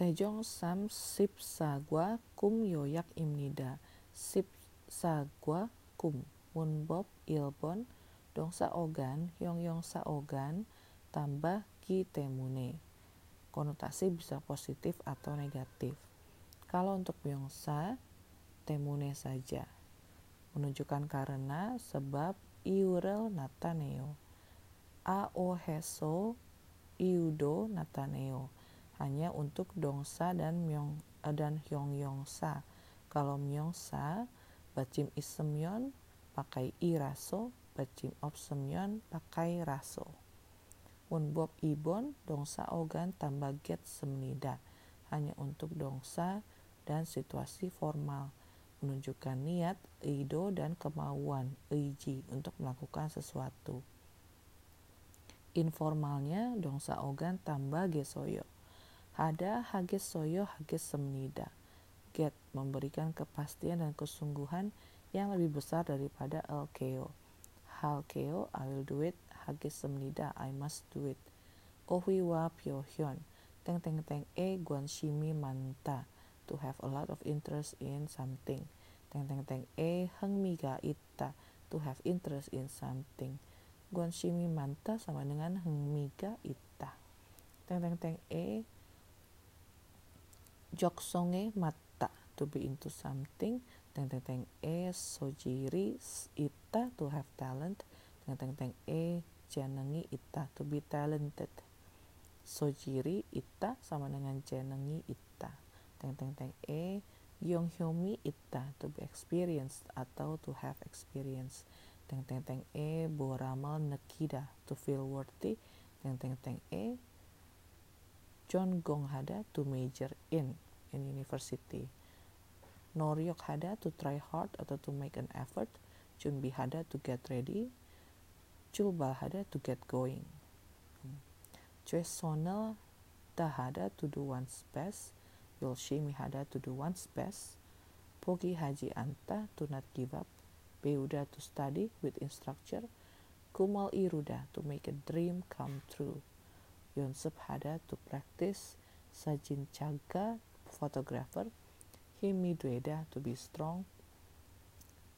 Sejong sam sip sagwa kum yoyak imnida. Sip sagwa kum mun bob ilbon dong sa ogan yong yong sa ogan tambah ki temune. Konotasi bisa positif atau negatif. Kalau untuk myongsa, temune saja. Menunjukkan karena sebab iurel nataneo. Ao heso iudo nataneo hanya untuk dongsa dan myong eh, dan hyongyongsa. Kalau myongsa, bacim isemyon pakai iraso, bacim opsemyon pakai raso. Unbob ibon dongsa ogan tambah get semnida hanya untuk dongsa dan situasi formal menunjukkan niat, ido, dan kemauan, eiji, untuk melakukan sesuatu. Informalnya, dongsa ogan tambah gesoyo ada hages soyo hages semnida. Get memberikan kepastian dan kesungguhan yang lebih besar daripada LKO. Hal keo, I will do it. Hages semnida, I must do it. Ohui wa pyohyon. Teng teng teng e guan shimi manta. To have a lot of interest in something. Teng teng teng e hengmi ga ita. To have interest in something. Guan shimi manta sama dengan hengmi ga ita. Teng teng teng e joksonge mata to be into something. Teng teng teng e sojiri ita to have talent. Teng teng teng e jenengi ita to be talented. Sojiri ita sama dengan jenengi ita. Teng teng teng e yonghyomi ita to be experienced atau to have experience. Teng teng teng e boramal nekida to feel worthy. Teng teng teng e John Gong Hada to major in in university. Noryok Hada to try hard atau to make an effort. Junbi Hada to get ready. Chulbal Hada to get going. Choi Sonel Hada to do one's best. Yolshimi Hada to do one's best. Pogi Haji Anta to not give up. Beuda to study with instructor. Kumal Iruda to make a dream come true. Yonsep Hada to practice, Sajin Chaga photographer, Himi Dweda to be strong,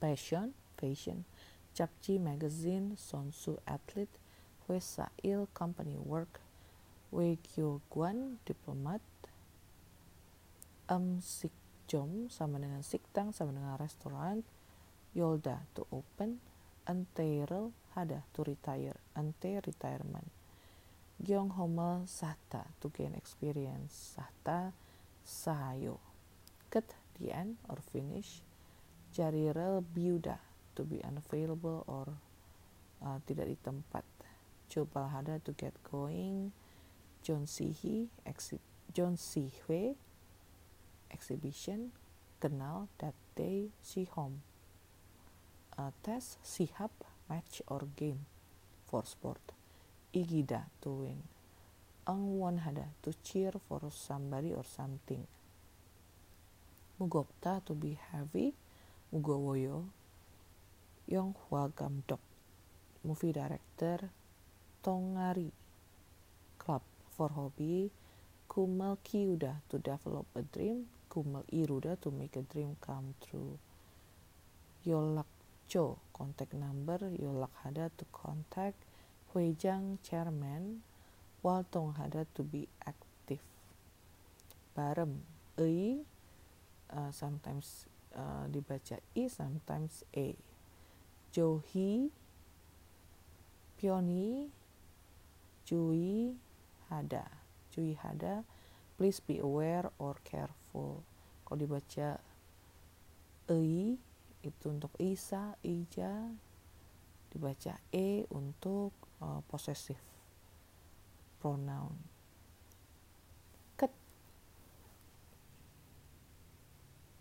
passion, fashion, Chapchi magazine, Sonsu athlete, Il company work, Wei Kyo Guan diplomat, Am Sik Jom sama dengan Siktang sama dengan restoran, Yolda to open, Anteirel Hada to retire, Ante retirement. Gyong Homel Sahta to gain experience, Sahta sahayo. Cut the end or finish. Jarirel biuda to be unavailable or uh, tidak di tempat. Coba hada to get going. John Sihi, exhi- John Sihwe, exhibition. Kenal that day, si home. Uh, test, sihab, match or game for sport igida to win. Ang hada to cheer for somebody or something. Mugopta to be heavy. Mugowoyo. Yong Hwa Gamdok. Movie director. Tongari. Club for hobby. Kumal Kiuda to develop a dream. Kumal Iruda to make a dream come true. Yolak Cho contact number. Yolak Hada to contact Huijang chairman, Waltong Hada to be active. Barem, ei, uh, sometimes uh, dibaca i, sometimes e. Johi, Pioni, Jui, Hada. Jui Hada, please be aware or careful. Kalau dibaca ei, itu untuk Isa, Ija, dibaca e untuk uh, possessive pronoun